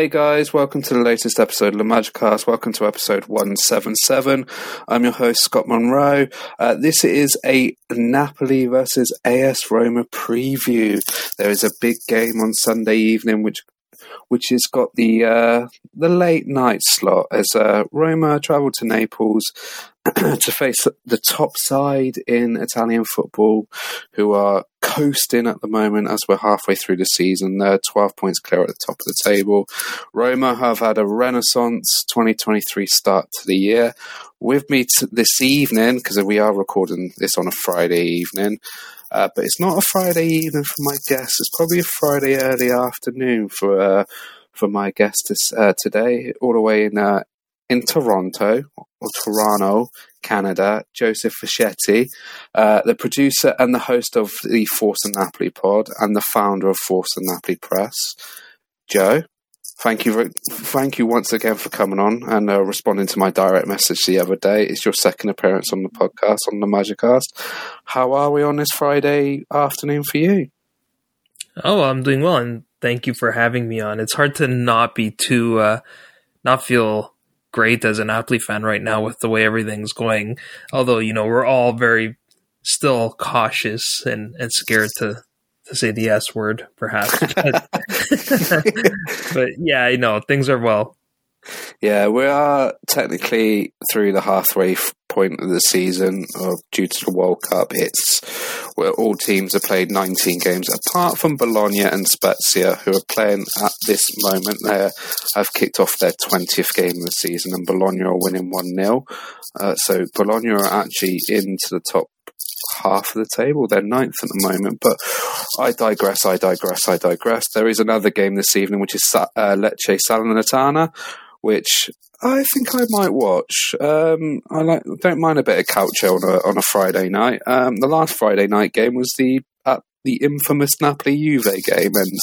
Hey guys, welcome to the latest episode of the Magicast. Welcome to episode 177. I'm your host, Scot Munroe. Uh, this is a Napoli versus AS Roma preview. There is a big game on Sunday evening, which which has got the uh, the late night slot as uh, Roma travel to Naples to face the top side in Italian football, who are coasting at the moment as we're halfway through the season. They're 12 points clear at the top of the table. Roma have had a renaissance 2023 start to the year. With me t- this evening, because we are recording this on a Friday evening, uh, but it's not a Friday evening for my guest. It's probably a Friday early afternoon for uh, for my guest this, uh, today, all the way in uh, in Toronto or Toronto, Canada. Joseph Fischetti, uh, the producer and the host of the Forza Napoli pod, and the founder of Forza Napoli Press. Joe, thank you, thank you once again for coming on and uh, responding to my direct message the other day. It's your second appearance on the podcast on the Magicast. How are we on this Friday afternoon for you? Oh, I'm doing well, and thank you for having me on. It's hard to not be too, uh, not feel great as an Napoli fan right now with the way everything's going. Although you know we're all very still cautious and, and scared to to say the S word, perhaps. but, but yeah, I know things are well. Yeah, we are technically through the halfway point of the season or due to the World Cup. It's where all teams have played 19 games, apart from Bologna and Spezia, who are playing at this moment. They have kicked off their 20th game of the season, and Bologna are winning 1 0. Uh, so Bologna are actually into the top half of the table. They're ninth at the moment, but I digress, I digress, I digress. There is another game this evening, which is uh, Lecce Salernitana which I think I might watch. Um, I like don't mind a bit of calcio on a on a Friday night. Um, the last Friday night game was the at the infamous Napoli Juve game, and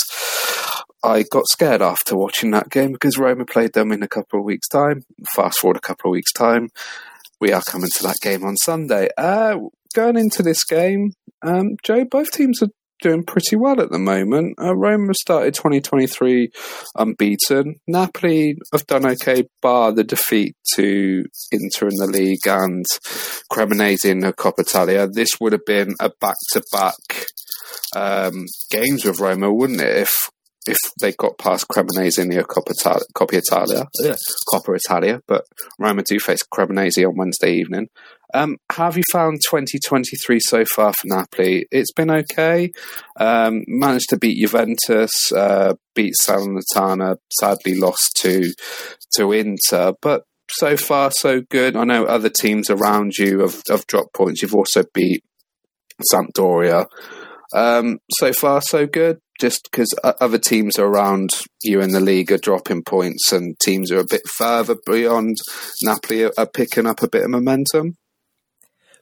I got scared after watching that game because Roma played them in a couple of weeks' time. Fast forward a couple of weeks' time, we are coming to that game on Sunday. Uh, going into this game, um, Joe, both teams are doing pretty well at the moment. Uh, Roma started 2023 unbeaten. Napoli have done okay, bar the defeat to Inter in the league and Cremonese in the Coppa Italia. This would have been a back-to-back um, games with Roma, wouldn't it? If if they got past Cremonese in the Coppa Italia, Coppa Italia, yeah. Coppa Italia, but Roma do face Cremonese on Wednesday evening. Um, how have you found 2023 so far for Napoli? It's been okay. Um, managed to beat Juventus, uh, beat Salernitana, sadly lost to to Inter, but so far so good. I know other teams around you have, have dropped points. You've also beat Sampdoria. Um, so far so good. Just because other teams around you in the league are dropping points, and teams are a bit further beyond Napoli are picking up a bit of momentum.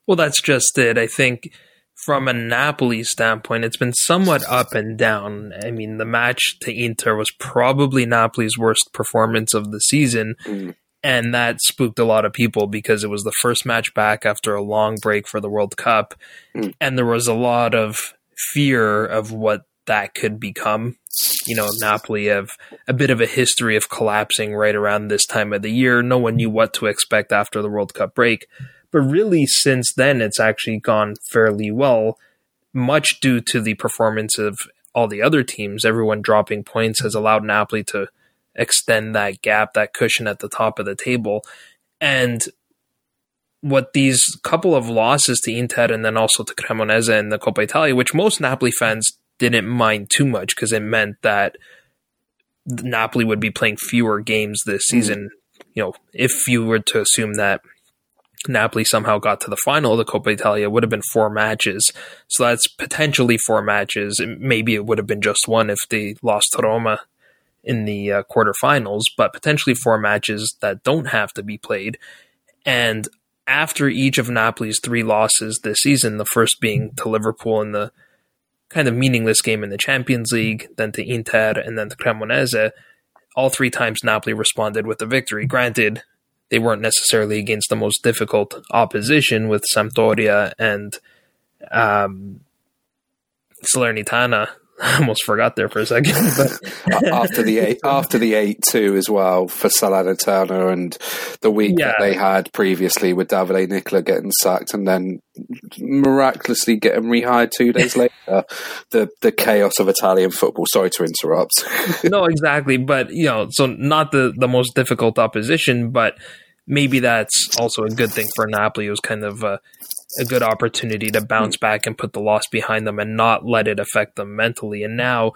Well, that's just it. I think from a Napoli standpoint, it's been somewhat up and down. I mean, the match to Inter was probably Napoli's worst performance of the season. Mm. And that spooked a lot of people because it was the first match back after a long break for the World Cup. Mm. And there was a lot of fear of what that could become. You know, Napoli have a bit of a history of collapsing right around this time of the year. No one knew what to expect after the World Cup break. But really, since then, it's actually gone fairly well, much due to the performance of all the other teams. Everyone dropping points has allowed Napoli to extend that gap, that cushion at the top of the table. And what these couple of losses to Inter and then also to Cremonese in the Coppa Italia, which most Napoli fans didn't mind too much because it meant that Napoli would be playing fewer games this hmm. season. Mm. You know, if you were to assume that Napoli somehow got to the final of the Coppa Italia, would have been four matches. So that's potentially four matches. Maybe it would have been just one if they lost to Roma in the uh, quarterfinals, but potentially four matches that don't have to be played. And after each of Napoli's three losses this season, the first being to Liverpool in the kind of meaningless game in the Champions League, then to Inter, and then to Cremonese, all three times Napoli responded with a victory. Granted, they weren't necessarily against the most difficult opposition with Sampdoria and um, Salernitana I almost forgot there for a second. But after the eight, after the eight two as well for Salernitana and the week yeah. that they had previously with Davide Nicola getting sacked and then miraculously getting rehired two days later. The the chaos of Italian football. Sorry to interrupt. no, exactly. But you know, so not the the most difficult opposition, but maybe that's also a good thing for Napoli. It was kind of a, a good opportunity to bounce hmm. back and put the loss behind them and not let it affect them mentally. And now,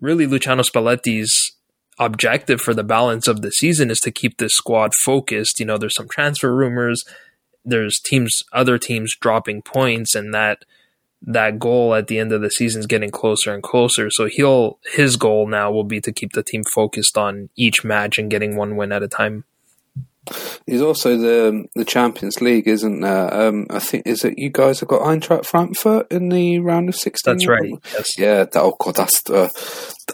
really, Luciano Spalletti's objective for the balance of the season is to keep this squad focused. You know, there's some transfer rumors, there's teams, other teams dropping points, and that that goal at the end of the season is getting closer and closer. So he'll his goal now will be to keep the team focused on each match and getting one win at a time. He's also the the Champions League, isn't there? Um, I think is it you guys have got Eintracht Frankfurt in the round of sixteen. That's right. Yes. Yeah. That, oh god, that's the.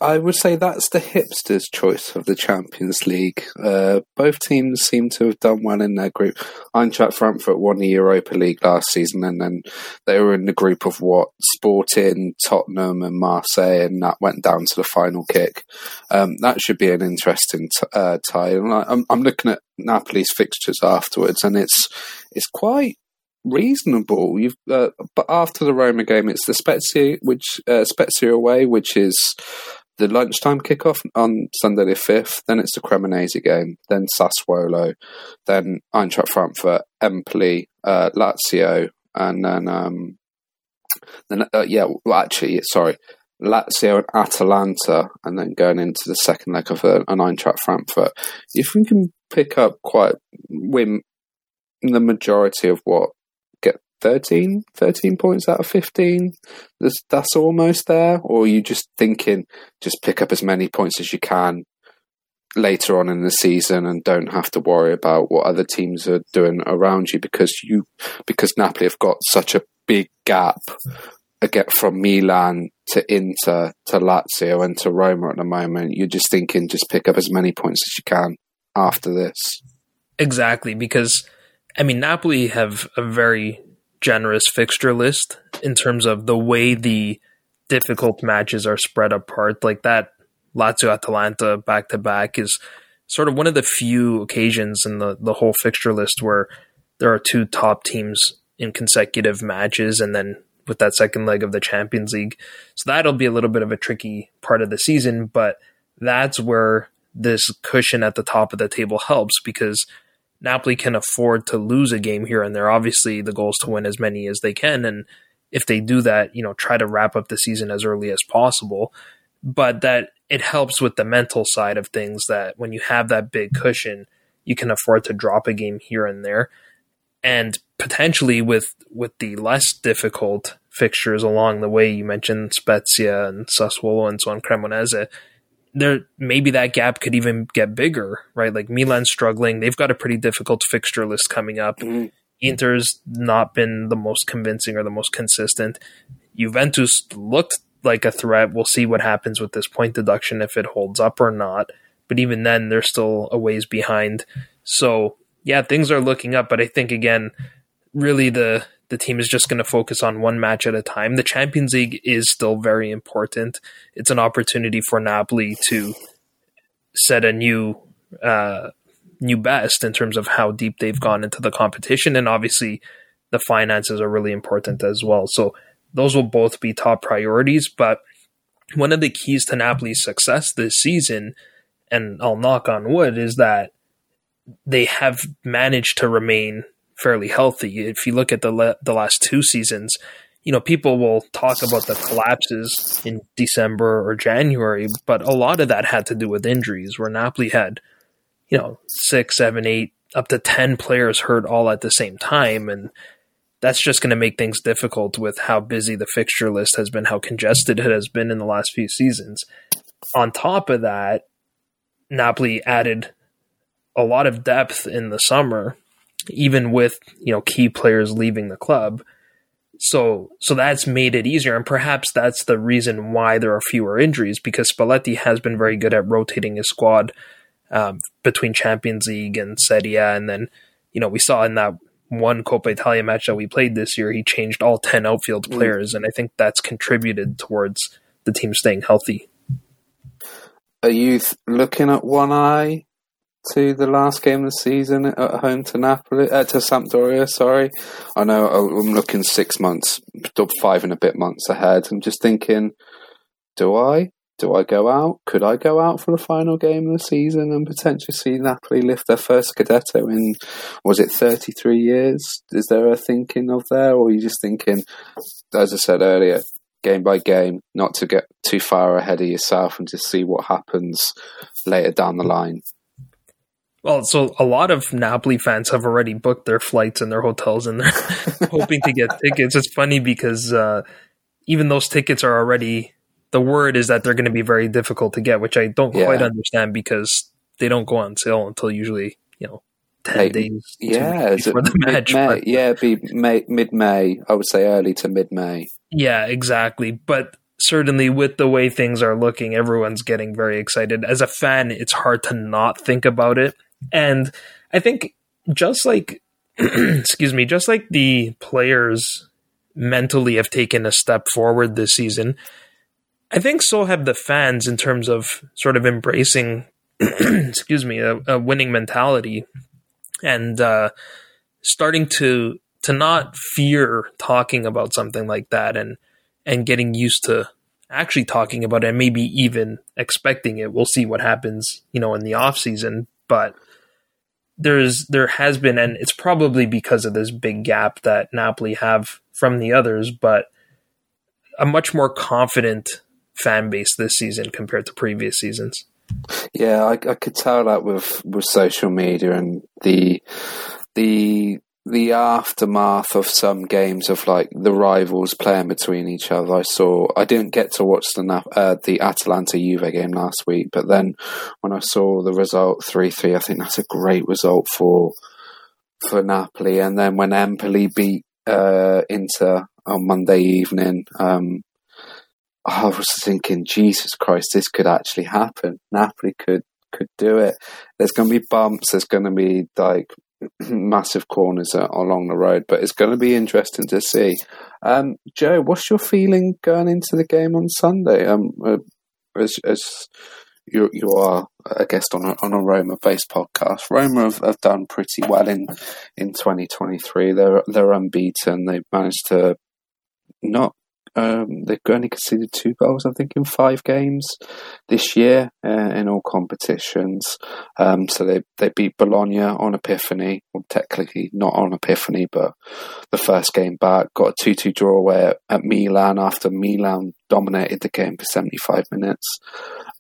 I would say that's the hipsters' choice of the Champions League. Uh, both teams seem to have done well in their group. Eintracht Frankfurt won the Europa League last season, and then they were in the group of what Sporting, Tottenham, and Marseille, and that went down to the final kick. Um, that should be an interesting t- uh, tie. I'm, I'm looking at Napoli's fixtures afterwards, and it's it's quite reasonable. You've uh, but after the Roma game, it's the Spezia, which uh, Spezia away, which is the lunchtime kickoff on Sunday the fifth. Then it's the Cremonese game, then Sassuolo, then Eintracht Frankfurt, Empoli, uh, Lazio, and then um, then uh, yeah, well, actually, sorry. Lazio and Atalanta, and then going into the second leg of a an Eintracht Frankfurt. If we can pick up quite win the majority of what get 13, 13 points out of 15? That's, that's almost there? Or are you just thinking, just pick up as many points as you can later on in the season and don't have to worry about what other teams are doing around you because you because Napoli have got such a big gap uh, get from Milan to Inter to Lazio and to Roma at the moment. You're just thinking just pick up as many points as you can after this. Exactly, because I mean Napoli have a very generous fixture list in terms of the way the difficult matches are spread apart. Like that Lazio Atalanta back to back is sort of one of the few occasions in the, the whole fixture list where there are two top teams in consecutive matches and then with that second leg of the Champions League. So that'll be a little bit of a tricky part of the season, but that's where this cushion at the top of the table helps because Napoli can afford to lose a game here and there. Obviously, the goal is to win as many as they can, and if they do that, you know, try to wrap up the season as early as possible. But that it helps with the mental side of things that when you have that big cushion, you can afford to drop a game here and there. And potentially with with the less difficult fixtures along the way, you mentioned Spezia and Sassuolo and so on, Cremonese, there maybe that gap could even get bigger, right? Like Milan's struggling; they've got a pretty difficult fixture list coming up. Mm-hmm. Inter's not been the most convincing or the most consistent. Juventus looked like a threat. We'll see what happens with this point deduction if it holds up or not. But even then, they're still a ways behind. So yeah, things are looking up. But I think again, really the the team is just going to focus on one match at a time. The Champions League is still very important. It's an opportunity for Napoli to set a new uh, new best in terms of how deep they've gone into the competition, and obviously the finances are really important as well. So those will both be top priorities. But one of the keys to Napoli's success this season, and I'll knock on wood, is that they have managed to remain fairly healthy. If you look at the le- the last two seasons, you know people will talk about the collapses in December or January, but a lot of that had to do with injuries. Where Napoli had, you know, six, seven, eight, up to ten players hurt all at the same time, and that's just going to make things difficult with how busy the fixture list has been, how congested it has been in the last few seasons. On top of that, Napoli added a lot of depth in the summer even with you know key players leaving the club. So so that's made it easier, and perhaps that's the reason why there are fewer injuries because Spalletti has been very good at rotating his squad um, between Champions League and Serie A, and then you know we saw in that one Coppa Italia match that we played this year, he changed all ten outfield mm. players, and I think that's contributed towards the team staying healthy. Are you th- looking at one eye to the last game of the season at home to Napoli, uh, to Sampdoria? Sorry, I know uh, I'm looking six months, five and a bit months ahead. I'm just thinking, do I? Do I go out? Could I go out for the final game of the season and potentially see Napoli lift their first Scudetto in, was it 33 years? Is there a thinking of there? Or are you just thinking, as I said earlier, game by game, not to get too far ahead of yourself and just see what happens later down the line? Well, so a lot of Napoli fans have already booked their flights and their hotels and they're hoping to get tickets. It's funny because uh, even those tickets are already the word is that they're going to be very difficult to get, which I don't yeah. quite understand because they don't go on sale until usually you know ten like, days. Yeah, before the match. But, yeah, be mid May. I would say early to mid May. Yeah, exactly. But certainly with the way things are looking, everyone's getting very excited. As a fan, it's hard to not think about it. And I think just like excuse me, just like the players mentally have taken a step forward this season, I think so have the fans in terms of sort of embracing, excuse me, a, a, winning mentality and uh, starting to to not fear talking about something like that and and getting used to actually talking about it and maybe even expecting it. We'll see what happens, you know, in the off season, but there's there has been and it's probably because of this big gap that Napoli have from the others, but a much more confident fan base this season compared to previous seasons. Yeah, I, I could tell that with with social media and the the the aftermath of some games of like the rivals playing between each other. I saw. I didn't get to watch the uh, the Atalanta Juve game last week, but then when I saw the result three three, I think that's a great result for for Napoli. And then when Empoli beat uh, Inter on Monday evening, um, I was thinking, Jesus Christ, this could actually happen. Napoli could could do it. There's going to be bumps. There's going to be like massive corners along the road, but it's going to be interesting to see. Um, Joe, what's your feeling going into the game on Sunday? Um, uh, as, as you you are a guest on a, on a Roma based podcast. Roma have, have done pretty well in in 2023. They're they're unbeaten. They've managed to not um, they've only conceded two goals, I think, in five games this year uh, in all competitions. Um, so they they beat Bologna on Epiphany, well, technically not on Epiphany, but the first game back. Got a two-two draw away at, Milan after Milan dominated the game for seventy-five minutes.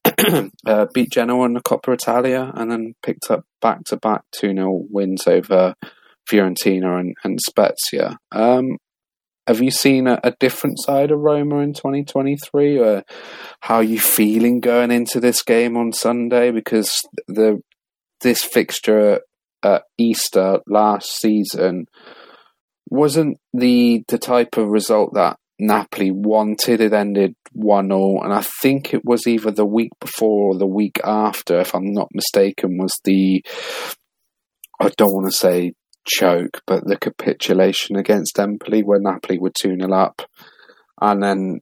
uh, beat Genoa in the Coppa Italia, and then picked up back-to-back two 0 wins over Fiorentina and, and Spezia. Um, have you seen a, a, different side of Roma in 2023? Or how are you feeling going into this game on Sunday? Because the this fixture at Easter last season wasn't the the type of result that Napoli wanted. It ended 1 0, and I think it was either the week before or the week after, if I'm not mistaken, was the. I don't want to say choke, but the capitulation against Empoli, where Napoli were 2 0 up, and then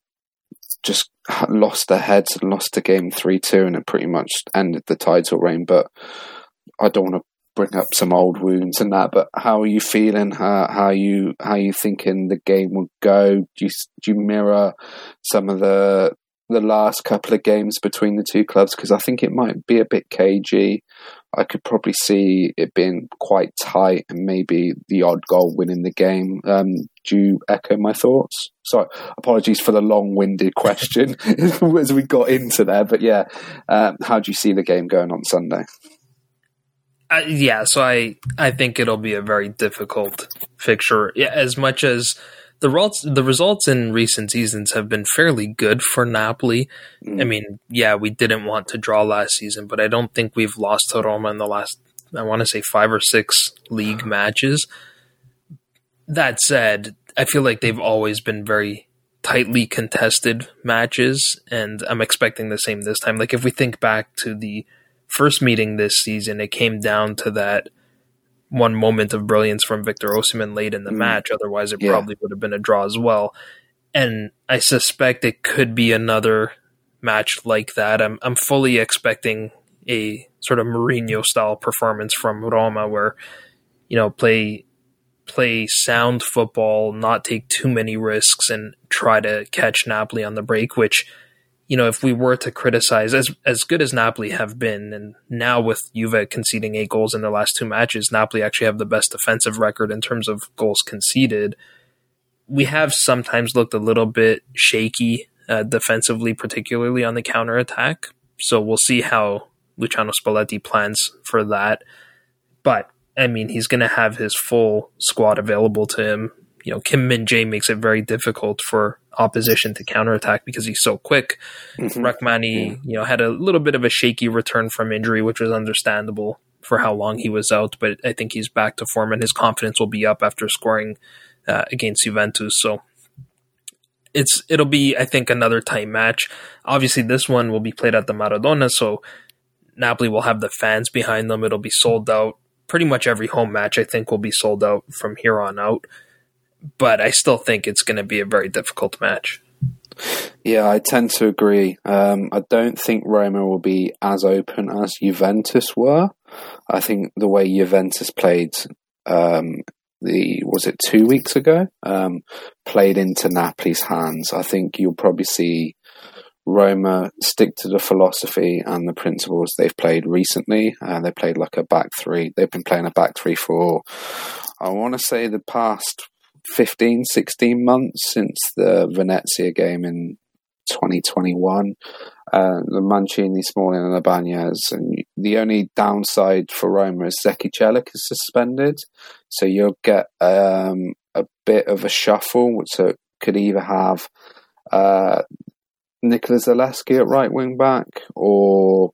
just lost their heads and lost the game 3 2, and it pretty much ended the title reign. But I don't want to bring up some old wounds and that. But how are you feeling? How how you how you thinking the game will go? Do you do you mirror some of the the last couple of games between the two clubs? Because I think it might be a bit cagey. I could probably see it being quite tight and maybe the odd goal winning the game. Um, do you echo my thoughts? Sorry, apologies for the long-winded question as we got into there, but yeah, um, how do you see the game going on Sunday? Uh, yeah, so I I think it'll be a very difficult fixture. Yeah, as much as the results the results in recent seasons have been fairly good for Napoli. Mm. I mean, yeah, we didn't want to draw last season, but I don't think we've lost to Roma in the last I want to say 5 or 6 league matches. That said, I feel like they've always been very tightly contested matches and I'm expecting the same this time. Like if we think back to the first meeting this season, it came down to that one moment of brilliance from Victor Osimhen late in the mm. match. Otherwise, it yeah. probably would have been a draw as well. and I suspect it could be another match like that. I'm I'm fully expecting a sort of Mourinho style performance from Roma, where you know play play sound football, not take too many risks, and try to catch Napoli on the break. Which you know, if we were to criticize as as good as Napoli have been, and now with Juve conceding eight goals in the last two matches, Napoli actually have the best defensive record in terms of goals conceded we have sometimes looked a little bit shaky uh, defensively, particularly on the counter attack. So we'll see how Luciano Spalletti plans for that. But I mean, he's going to have his full squad available to him. You know, Kim Min Jae makes it very difficult for opposition to counterattack because he's so quick. mm hmm Rrahmani, you know, had a little bit of a shaky return from injury, which was understandable for how long he was out. But I think he's back to form, and his confidence will be up after scoring uh, against Juventus. So it's it'll be I think another tight match. Obviously, this one will be played at the Maradona, so Napoli will have the fans behind them. It'll be sold out. Pretty much every home match I think will be sold out from here on out. But I still think it's going to be a very difficult match. Yeah, I tend to agree. Um, I don't think Roma will be as open as Juventus were. I think the way Juventus played um, the was it two weeks ago um, played into Napoli's hands. I think you'll probably see Roma stick to the philosophy and the principles they've played recently. Uh, they played like a back three. They've been playing a back three for I want to say the past 15, 16 months since the Venezia game in 2021 uh, the Mancini, Smalling, and Ibañez. And the only downside for Roma is Zeki Celik is suspended, so you'll get um, a bit of a shuffle, which could either have uh, Nicola Zalewski at right wing back or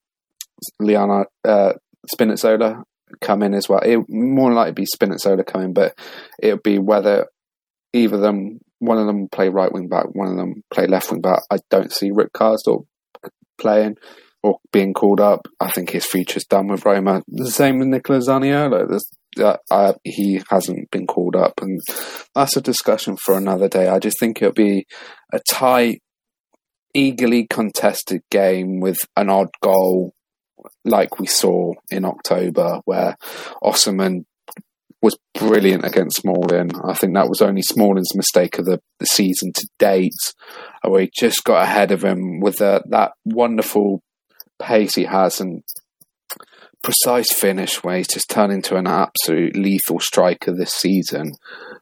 Liana uh, Spinazzola come in as well. It more likely be Spinazzola coming, but it'll be whether either them one of them play right wing back, one of them play left wing back. I don't see Rick Karsdorp playing or being called up. I think his future's done with Roma. The same with Nicola Zaniolo. Uh, uh, he hasn't been called up, and that's a discussion for another day. I just think it'll be a tight, eagerly contested game with an odd goal, like we saw in October, where Osimhen was brilliant against Smalling. I think that was only Smalling's mistake of the, the season to date, where he just got ahead of him with the, that wonderful pace he has and precise finish where he's just turned into an absolute lethal striker this season.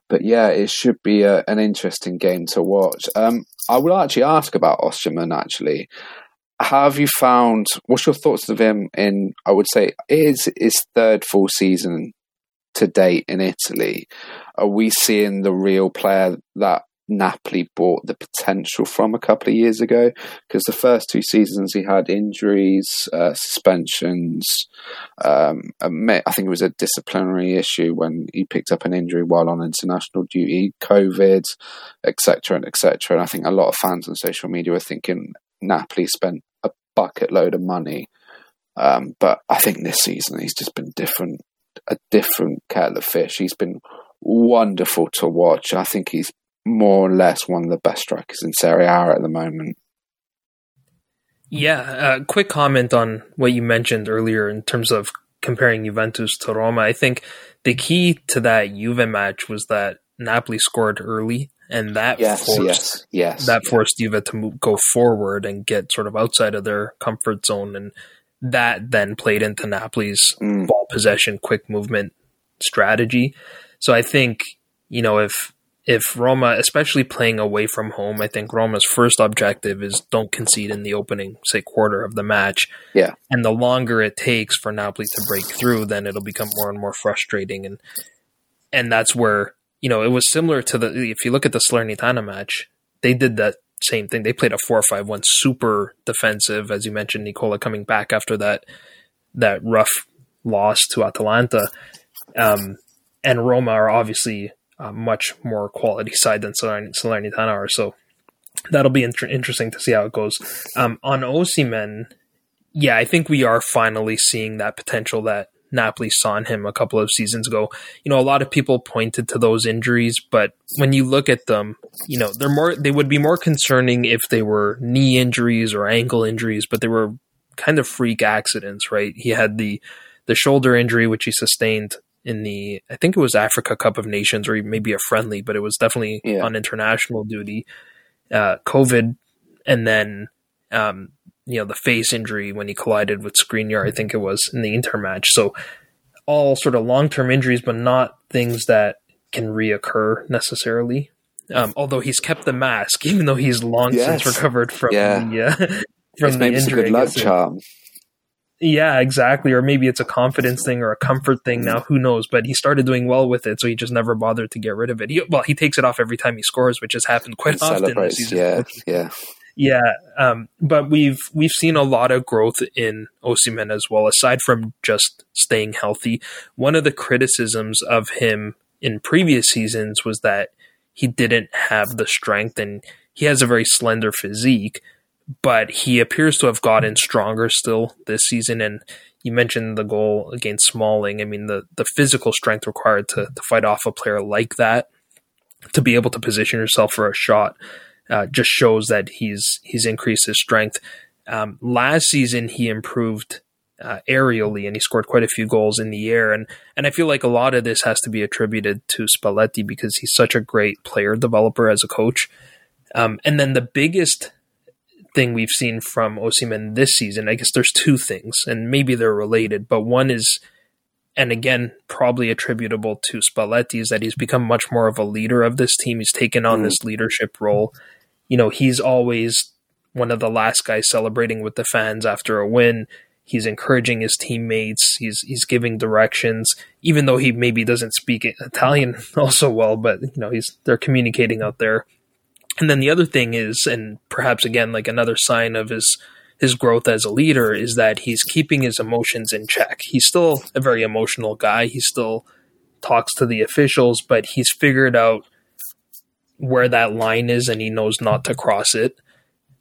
But yeah, it should be a, an interesting game to watch. Um, I would actually ask about Osimhen actually. Have you found what's your thoughts of him in I would say is his third full season to date in Italy, are we seeing the real player that Napoli bought the potential from a couple of years ago? Because the first two seasons he had injuries, uh, suspensions. Um, I think it was a disciplinary issue when he picked up an injury while on international duty, COVID, etc., and etc. And I think a lot of fans on social media were thinking Napoli spent a bucket load of money. Um, but I think this season he's just been different a different kettle of fish. He's been wonderful to watch. I think he's more or less one of the best strikers in Serie A at the moment. Yeah, uh, quick comment on what you mentioned earlier in terms of comparing Juventus to Roma. I think the key to that Juve match was that Napoli scored early, and that yes, forced yes, yes, that forced Juve to move, go forward and get sort of outside of their comfort zone and that then played into Napoli's mm. ball possession, quick movement strategy. So I think, you know, if if Roma, especially playing away from home, I think Roma's first objective is don't concede in the opening, say, quarter of the match. Yeah. And the longer it takes for Napoli to break through, then it'll become more and more frustrating. And and that's where, you know, it was similar to the if you look at the Salernitana match, they did that same thing. They played a four five one super defensive, as you mentioned, Nicola coming back after that that rough loss to Atalanta. Um, and Roma are obviously a much more quality side than Salernitana are, so that'll be inter- interesting to see how it goes. Um, on Osimhen, yeah, I think we are finally seeing that potential that Napoli saw in him a couple of seasons ago. You know, a lot of people pointed to those injuries, but when you look at them, you know, they're more they would be more concerning if they were knee injuries or ankle injuries, but they were kind of freak accidents, right? He had the the shoulder injury which he sustained in the I think it was Africa Cup of Nations or maybe a friendly, but it was definitely yeah. on international duty. Uh, COVID, and then um, you know the face injury when he collided with Skriniar, I think it was in the Inter match. So all sort of long term injuries, but not things that can reoccur necessarily. Um, although he's kept the mask, even though he's long yes. since recovered from yeah. the uh, from it's the injury. A good luck charm. Yeah, exactly. Or maybe it's a confidence thing or a comfort thing now. Who knows? But he started doing well with it, so he just never bothered to get rid of it. He, well, he takes it off every time he scores, which has happened quite often this season. Yeah, yeah. Yeah, um, but we've we've seen a lot of growth in Osimhen as well. Aside from just staying healthy, one of the criticisms of him in previous seasons was that he didn't have the strength, and he has a very slender physique but he appears to have gotten stronger still this season. And you mentioned the goal against Smalling. I mean, the, the physical strength required to, to fight off a player like that, to be able to position yourself for a shot, uh, just shows that he's he's increased his strength. Um, last season, he improved uh, aerially and he scored quite a few goals in the air. And, and I feel like a lot of this has to be attributed to Spalletti because he's such a great player developer as a coach. Um, and then the biggest thing we've seen from Osimhen this season. I guess there's two things, and maybe they're related, but one is, and again, probably attributable to Spalletti, is that he's become much more of a leader of this team. He's taken on mm. this leadership role. You know, he's always one of the last guys celebrating with the fans after a win. He's encouraging his teammates. He's he's giving directions, even though he maybe doesn't speak Italian also well. But you know, he's they're communicating out there and then the other thing is, and perhaps again, like another sign of his his growth as a leader is that he's keeping his emotions in check. He's still a very emotional guy. He still talks to the officials, but he's figured out where that line is and he knows not to cross it.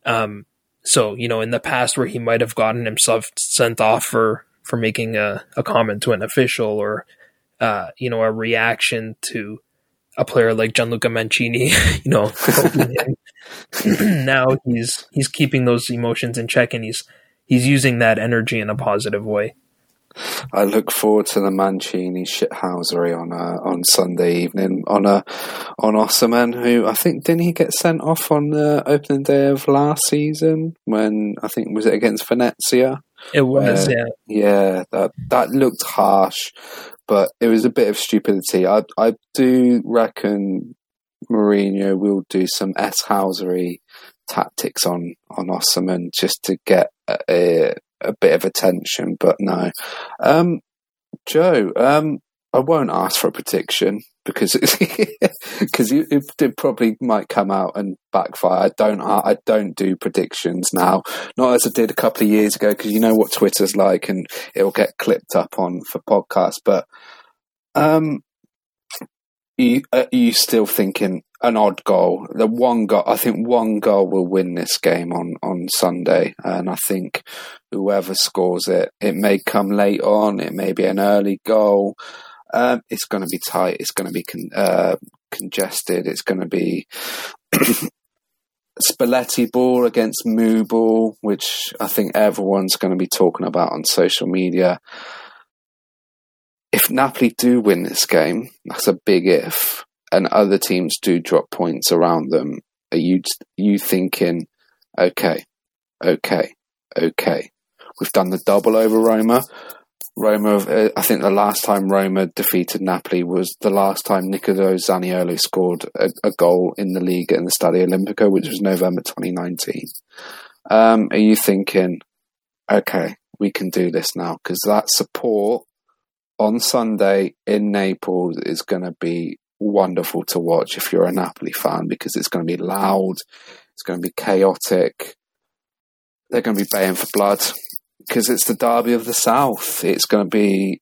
Um, so, you know, in the past where he might have gotten himself sent off for, for making a, a comment to an official or, uh, you know, a reaction to a player like Gianluca Mancini, you know, now he's he's keeping those emotions in check and he's he's using that energy in a positive way. I look forward to the Mancini shithousery on uh, on Sunday evening on a uh, on Osimhen, who I think didn't he get sent off on the opening day of last season when I think was it against Venezia. It was, uh, yeah, yeah. That that looked harsh, but it was a bit of stupidity. I I do reckon Mourinho will do some S housery tactics on on Osimhen just to get a, a bit of attention. But no, um, Joe, um, I won't ask for a prediction because because it, it, probably might come out and backfire. I don't I don't do predictions now, not as I did a couple of years ago because you know what Twitter's like and it'll get clipped up on for podcasts. But um, you are you still thinking an odd goal? The one goal, I think one goal will win this game on on Sunday, and I think whoever scores it, it may come late on, it may be an early goal. Um, it's going to be tight. It's going to be con- uh, congested. It's going to be Spalletti ball against Moo ball, which I think everyone's going to be talking about on social media. Napoli do win this game, that's a big if, and other teams do drop points around them, are you you thinking, okay, okay, okay, we've done the double over Roma. Roma, I think the last time Roma defeated Napoli was the last time Nicolo Zaniolo scored a, a goal in the league in the Stadio Olimpico, which was November 2019. Um, are you thinking, okay, we can do this now? Because that support on Sunday in Naples is going to be wonderful to watch if you're a Napoli fan because it's going to be loud, it's going to be chaotic. They're going to be baying for blood because it's the derby of the south. It's going to be,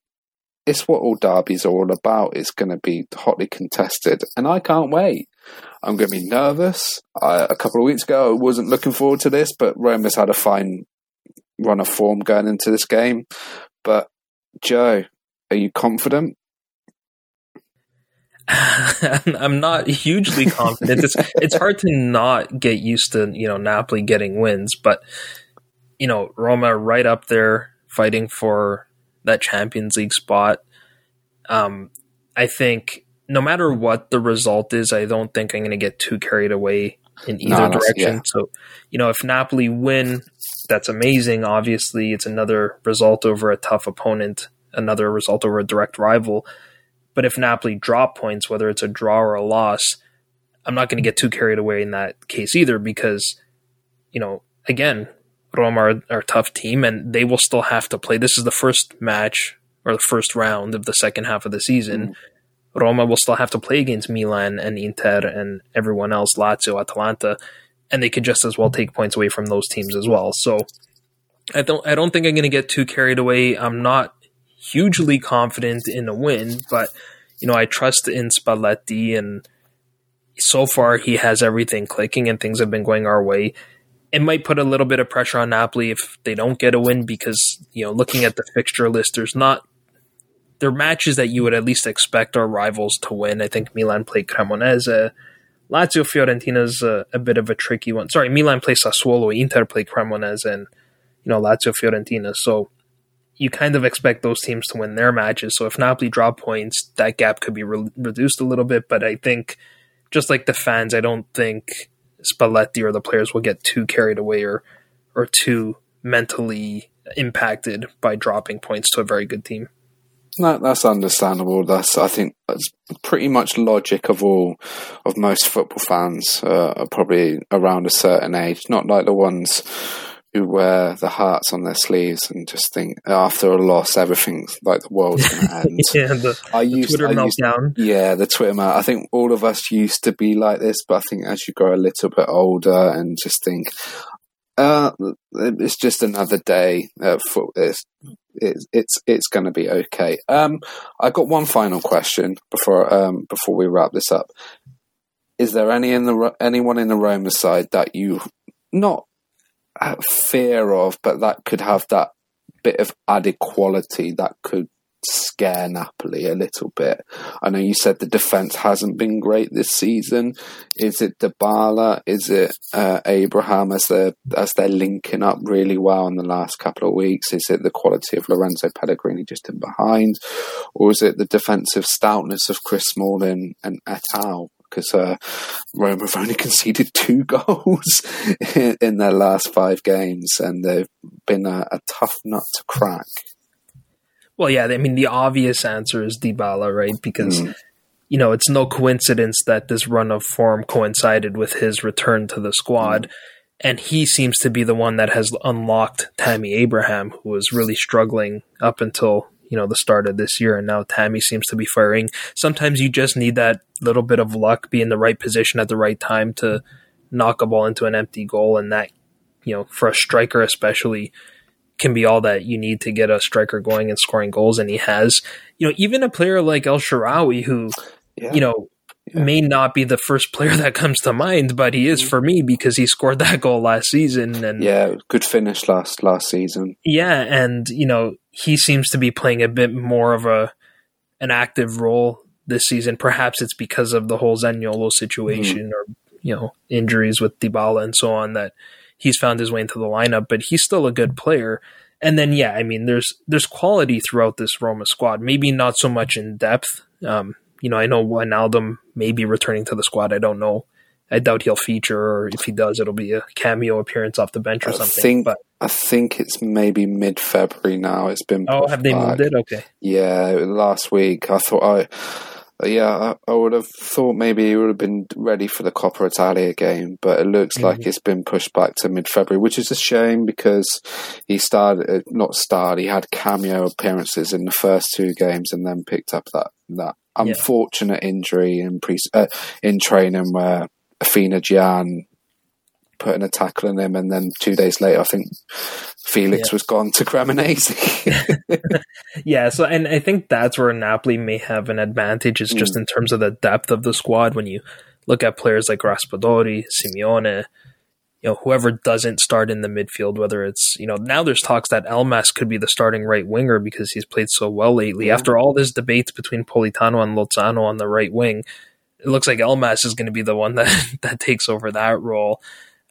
it's what all derbies are all about. It's going to be hotly contested, and I can't wait. I'm going to be nervous. I, a couple of weeks ago, I wasn't looking forward to this, but Roma's had a fine run of form going into this game. But Joe, are you confident? I'm not hugely confident. It's it's hard to not get used to you know Napoli getting wins, but you know Roma right up there fighting for that Champions League spot. Um, I think no matter what the result is, I don't think I'm going to get too carried away in either no, direction. Yeah. So, you know, if Napoli win, that's amazing. Obviously, it's another result over a tough opponent, another result over a direct rival. But if Napoli drop points, whether it's a draw or a loss, I'm not going to get too carried away in that case either because, you know, again, Roma are, are, a tough team and they will still have to play. This is the first match or the first round of the second half of the season. Mm. Roma will still have to play against Milan and Inter and everyone else, Lazio, Atalanta, and they could just as well take points away from those teams as well. So I don't I don't think I'm going to get too carried away. I'm not hugely confident in a win, but you know I trust in Spalletti, and so far he has everything clicking and things have been going our way. It might put a little bit of pressure on Napoli if they don't get a win because you know looking at the fixture list, there's not there are matches that you would at least expect our rivals to win. I think Milan played Cremonese. Lazio Fiorentina is a, a, bit of a tricky one. Sorry, Milan plays Sassuolo, Inter play Cremonese, and you know Lazio Fiorentina. So you kind of expect those teams to win their matches. So if Napoli drop points, that gap could be re- reduced a little bit. But I think, just like the fans, I don't think Spalletti or the players will get too carried away or or too mentally impacted by dropping points to a very good team. No, that's understandable. That's I think that's pretty much logic of all of most football fans. Uh, are probably around a certain age, not like the ones who wear the hearts on their sleeves and just think after a loss everything's like the world's going to end. yeah, the, I used, the Twitter I used. Yeah, the Twitter melt. I think all of us used to be like this, but I think as you grow a little bit older and just think, uh, it's just another day. Uh, for it's it's it's, it's going to be okay. Um, I got one final question before um before we wrap this up. Is there any in the anyone in the Roma side that you not fear of, but that could have that bit of added quality that could scare Napoli a little bit. I know you said the defense hasn't been great this season. Is it Dybala? Is it uh, Abraham as they're as they're linking up really well in the last couple of weeks? Is it the quality of Lorenzo Pellegrini just in behind, or is it the defensive stoutness of Chris Smalling and et al? Because uh, Rome have only conceded two goals in, in, their last five games, and they've been a, a tough nut to crack. Well, yeah, I mean, the obvious answer is Dybala, right? Because, mm. you know, it's no coincidence that this run of form coincided with his return to the squad. Mm. And he seems to be the one that has unlocked Tammy Abraham, who was really struggling up until, you know, the start of this year. And now Tammy seems to be firing. Sometimes you just need that little bit of luck, be in the right position at the right time to knock a ball into an empty goal. And that, you know, for a striker especially, can be all that you need to get a striker going and scoring goals, and he has. You know, even a player like El Shaarawy, who, yeah. you know, yeah. may not be the first player that comes to mind, but he is mm. for me because he scored that goal last season. And yeah, good finish last last season. Yeah, and you know he seems to be playing a bit more of a an active role this season. Perhaps it's because of the whole Zaniolo situation mm. or you know injuries with Dybala and so on that he's found his way into the lineup, but he's still a good player. And then, yeah, I mean, there's there's quality throughout this Roma squad. Maybe not so much in depth. Um, you know, I know Wijnaldum may be returning to the squad. I don't know. I doubt he'll feature, or if he does, it'll be a cameo appearance off the bench or something. I think, but I think it's maybe mid February now. It's been oh, have they back. moved it? Okay, yeah. Last week, I thought I yeah, I, would have thought maybe he would have been ready for the Coppa Italia game, but it looks mm-hmm. like it's been pushed back to mid February, which is a shame because he started, uh, not starred, he had cameo appearances in the first two games and then picked up that, that unfortunate yeah. injury in pre, uh, in training where Afena-Gyan putting a tackle on him, and then two days later, I think Felix yeah. was gone to Cremonese. yeah, so and I think that's where Napoli may have an advantage, is just mm. in terms of the depth of the squad. When you look at players like Raspadori, Simeone, you you know, whoever doesn't start in the midfield, whether it's, you know, now there's talks that Elmas could be the starting right winger because he's played so well lately. Yeah. After all this debate between Politano and Lozano on the right wing, it looks like Elmas is going to be the one that, that takes over that role.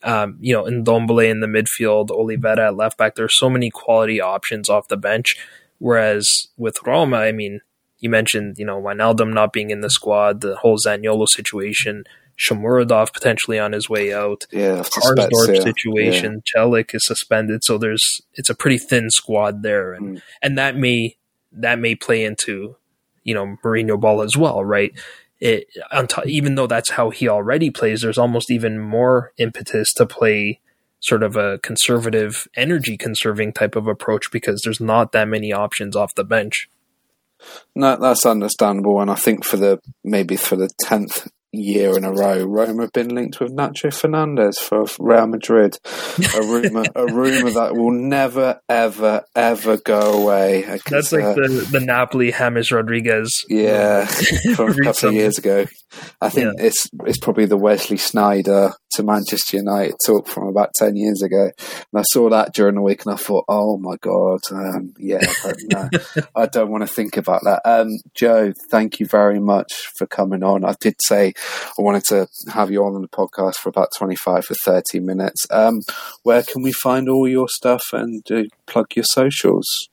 Um, you know, Ndombele in the midfield, Olivera at left back. There's so many quality options off the bench. Whereas with Roma, I mean, you mentioned, you know, Wijnaldum not being in the squad, the whole Zaniolo situation, Shomurodov potentially on his way out. Yeah, Karsdorp situation. Yeah. Celik is suspended, so there's it's a pretty thin squad there, and mm. and that may that may play into you know Mourinho ball as well, right? It even though that's how he already plays, there's almost even more impetus to play sort of a conservative, energy conserving type of approach because there's not that many options off the bench. No, that's understandable, and I think for the maybe for the tenth year in a row, Roma have been linked with Nacho Fernandez for Real Madrid. A rumor, a rumor that will never, ever, ever go away. That's like uh, the the Napoli James Rodriguez. Yeah, from a couple of years ago. I think yeah. it's it's probably the Wesley Sneijder to Manchester United talk from about ten years ago, and I saw that during the week, and I thought, oh my god, um, yeah, no, I don't want to think about that. Um, Joe, thank you very much for coming on. I did say I wanted to have you on the podcast for about 25 or 30 minutes. Um, where can we find all your stuff and uh, plug your socials?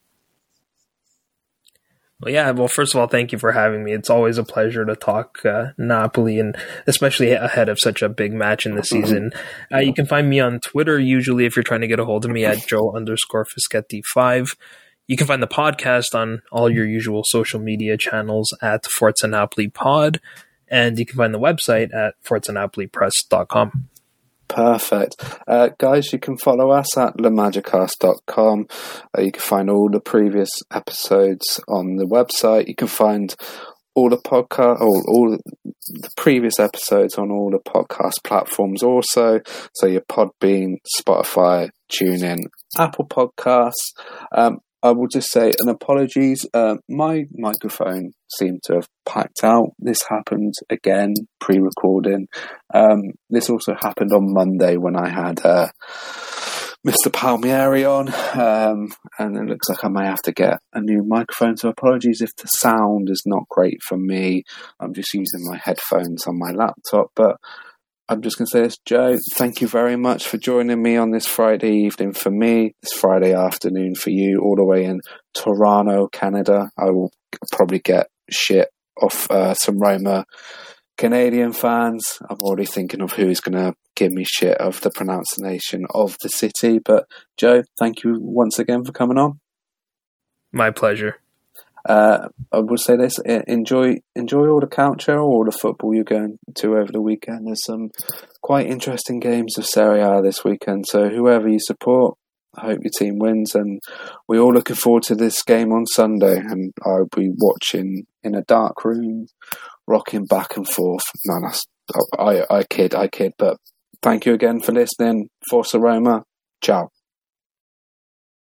Well, yeah. Well, first of all, thank you for having me. It's always a pleasure to talk uh, Napoli, and especially ahead of such a big match in the mm-hmm. season. Uh, you can find me on Twitter usually if you're trying to get a hold of me at Joe underscore Fischetti five. You can find the podcast on all your usual social media channels at Forza Napoli Pod. And you can find the website at forzanapolipress.com. Perfect. Uh, guys, you can follow us at lamagicast.com. Uh, you can find all the previous episodes on the website. You can find all the podcast, all, all the previous episodes on all the podcast platforms also. So your Podbean, Spotify, TuneIn, Apple Podcasts. Um, I will just say an apologies. Uh, my microphone seemed to have packed out. This happened again pre-recording. Um, this also happened on Monday when I had uh, Mr. Palmieri on, um, and it looks like I may have to get a new microphone. So apologies if the sound is not great for me. I'm just using my headphones on my laptop, but I'm just going to say this, Joe. Thank you very much for joining me on this Friday evening for me, this Friday afternoon for you, all the way in Toronto, Canada. I will probably get shit off uh, some Roma Canadian fans. I'm already thinking of who's going to give me shit of the pronunciation of the city. But Joe, thank you once again for coming on. My pleasure uh, I would say this: enjoy enjoy all the culture, all the football you're going to over the weekend. There's some quite interesting games of Serie A this weekend. So whoever you support, I hope your team wins, and we're all looking forward to this game on Sunday. And I'll be watching in a dark room, rocking back and forth. No, that's, I I kid, I kid. But thank you again for listening. Forza Roma. Ciao.